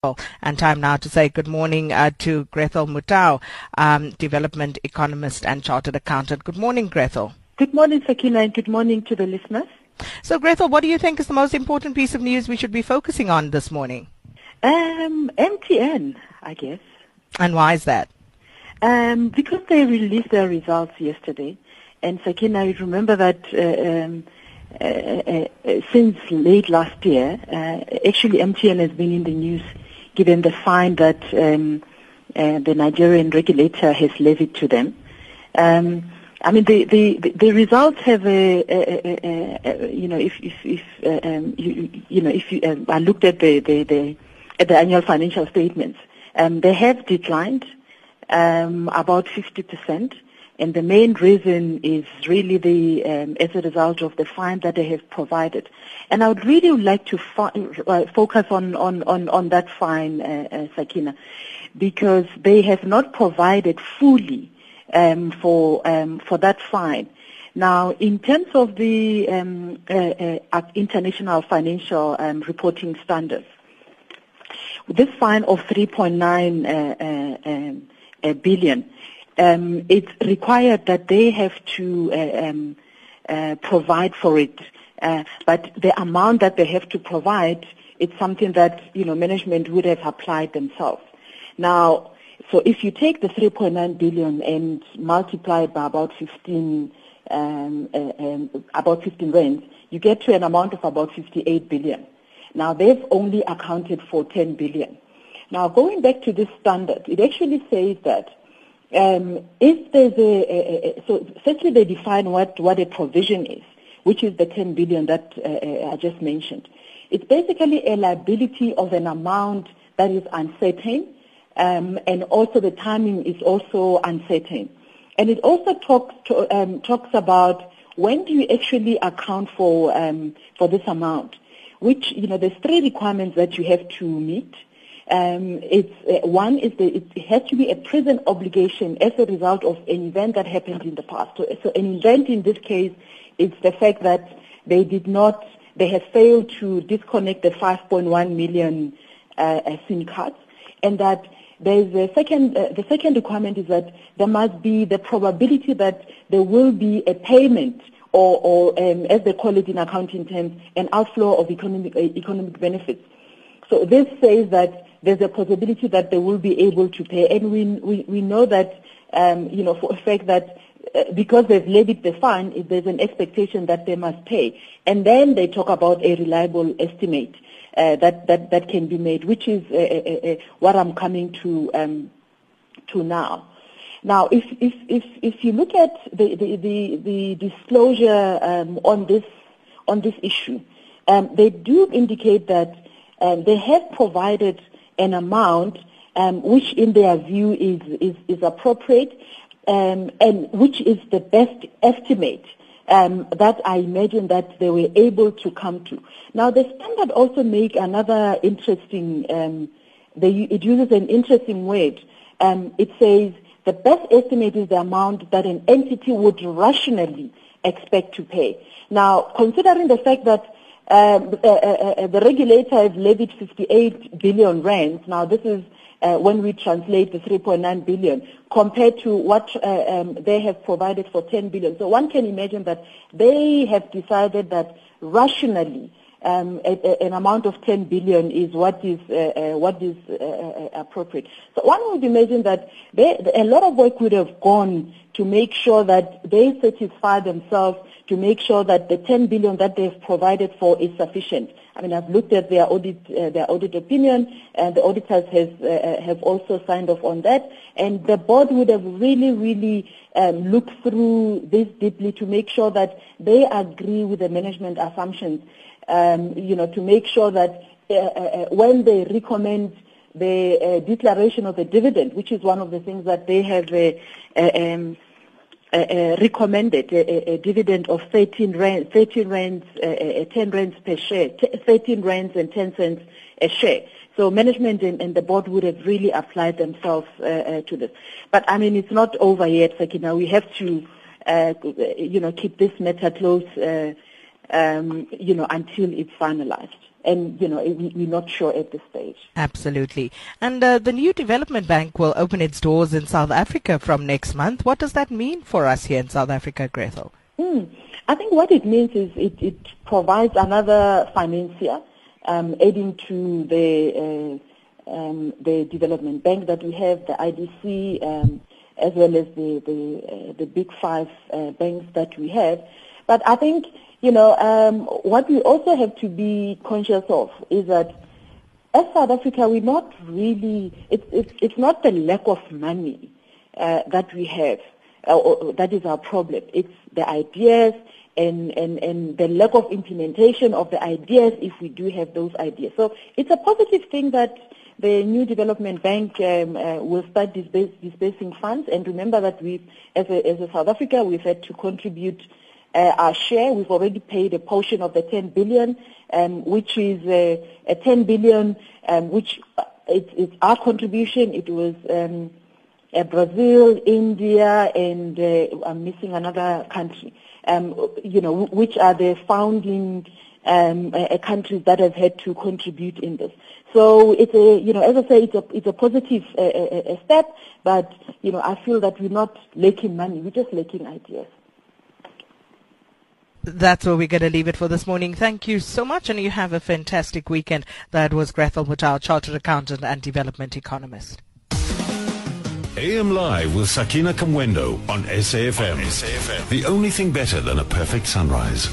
And time now to say good morning uh, to Grathel Motau, um, development economist and chartered accountant. Good morning, Grathel. Good morning, Sakina, and good morning to the listeners. So, Grathel, what do you think is the most important piece of news we should be focusing on this morning? Um, MTN, I guess. And why is that? Um, because they released their results yesterday. And Sakina, you remember that uh, um, uh, uh, uh since late last year, uh, actually MTN has been in the news given the fine that um, uh, the Nigerian regulator has levied to them. Um, I mean, the, the, the results have a, a, a, a you know, if, if, if uh, um, you, you know, if you, um, I looked at the, the, the, at the annual financial statements, um, they have declined um, about 50%. And the main reason is really the, um, as a result of the fine that they have provided. And I would really like to uh, focus on, on, on, on that fine, uh, uh, Sakina, because they have not provided fully um, for, um, for that fine. Now, in terms of the um, uh, uh, international financial um, reporting standards, this fine of 3.9 uh, um, billion um, it's required that they have to uh, um, uh, provide for it. Uh, but the amount that they have to provide, it's something that you know management would have applied themselves. Now, so if you take the 3.9 billion and multiply by about 15, um, uh, um, about 15 rands, you get to an amount of about 58 billion. Now they've only accounted for 10 billion. Now going back to this standard, it actually says that um, if there's a, a, a, so firstly they define what, what a provision is, which is the 10 billion that uh, uh, I just mentioned. It's basically a liability of an amount that is uncertain, um, and also the timing is also uncertain. And it also talks to, um, talks about when do you actually account for um, for this amount, which you know there's three requirements that you have to meet. Um, it's uh, one is the, it has to be a present obligation as a result of an event that happened in the past. So, so an event in this case is the fact that they did not, they have failed to disconnect the 5.1 million uh, uh, SIM cards, and that there is a second, uh, the second requirement is that there must be the probability that there will be a payment or, or um, as they call it in accounting terms, an outflow of economic, uh, economic benefits. So this says that there's a possibility that they will be able to pay. And we, we, we know that, um, you know, for a fact that uh, because they've levied the fine, there's an expectation that they must pay. And then they talk about a reliable estimate uh, that, that, that can be made, which is uh, uh, uh what I'm coming to, um, to now. Now, if, if, if, if you look at the, the, the, the disclosure um, on, this, on this issue, um, they do indicate that um, they have provided an amount um, which in their view is, is, is appropriate um, and which is the best estimate um, that I imagine that they were able to come to. Now the standard also make another interesting, um, they, it uses an interesting word. Um, it says the best estimate is the amount that an entity would rationally expect to pay. Now considering the fact that uh, uh, uh, the regulator has levied 58 billion rands. Now, this is uh, when we translate the 3.9 billion compared to what uh, um, they have provided for 10 billion. So one can imagine that they have decided that rationally um, a, a, an amount of 10 billion is what is uh, uh, what is appropriate. So one would imagine that they, a lot of work would have gone to make sure that they satisfy themselves, to make sure that the 10 billion that they've provided for is sufficient. I mean, I've looked at their audit, uh, their audit opinion, and the auditors has, uh, have also signed off on that. And the board would have really, really um, looked through this deeply to make sure that they agree with the management assumptions um, you know, to make sure that uh, uh, uh, when they recommend the uh, declaration of the dividend, which is one of the things that they have uh, uh um, recommended, a, a, dividend of 13 rand, 13 rands, uh, uh, 10 rands per share, 13 rands and 10 cents a share. So management and, and, the board would have really applied themselves to this. But I mean, it's not over yet, Sakina. We have to, you know, keep this matter close um, you know, until it's finalized. And you know we, we're not sure at this stage. Absolutely. And uh, the new development bank will open its doors in South Africa from next month. What does that mean for us here in South Africa, Grathel? Hmm. I think what it means is it, it provides another financier, um, adding to the uh, um, the development bank that we have, the IDC, um, as well as the the, uh, the big five uh, banks that we have. But I think you know um, what we also have to be conscious of is that as South Africa, we're not really. It's it's, it's not the lack of money uh, that we have. Uh, that is our problem. It's the ideas and, and, and the lack of implementation of the ideas if we do have those ideas. So it's a positive thing that the new development bank um, uh, will start disbursing funds. And remember that we, as a, as a South Africa, we've had to contribute uh, our share. We've already paid a portion of the 10 billion, um, which is uh, a 10 billion, um, which uh, it's, it's, our contribution. It was um, uh, Brazil, India, and uh, I'm missing another country. Um, you know, which are the founding um, countries that have had to contribute in this. So it's a, you know, as I say, it's a it's a positive step, but you know, I feel that we're not lacking money, we're just lacking ideas. That's where we're going to leave it for this morning. Thank you so much, and you have a fantastic weekend. That was Grathel Motau, Chartered Accountant and Development Economist. AM Live with Sakina Kamwendo on SAFM. on SAFM. The only thing better than a perfect sunrise.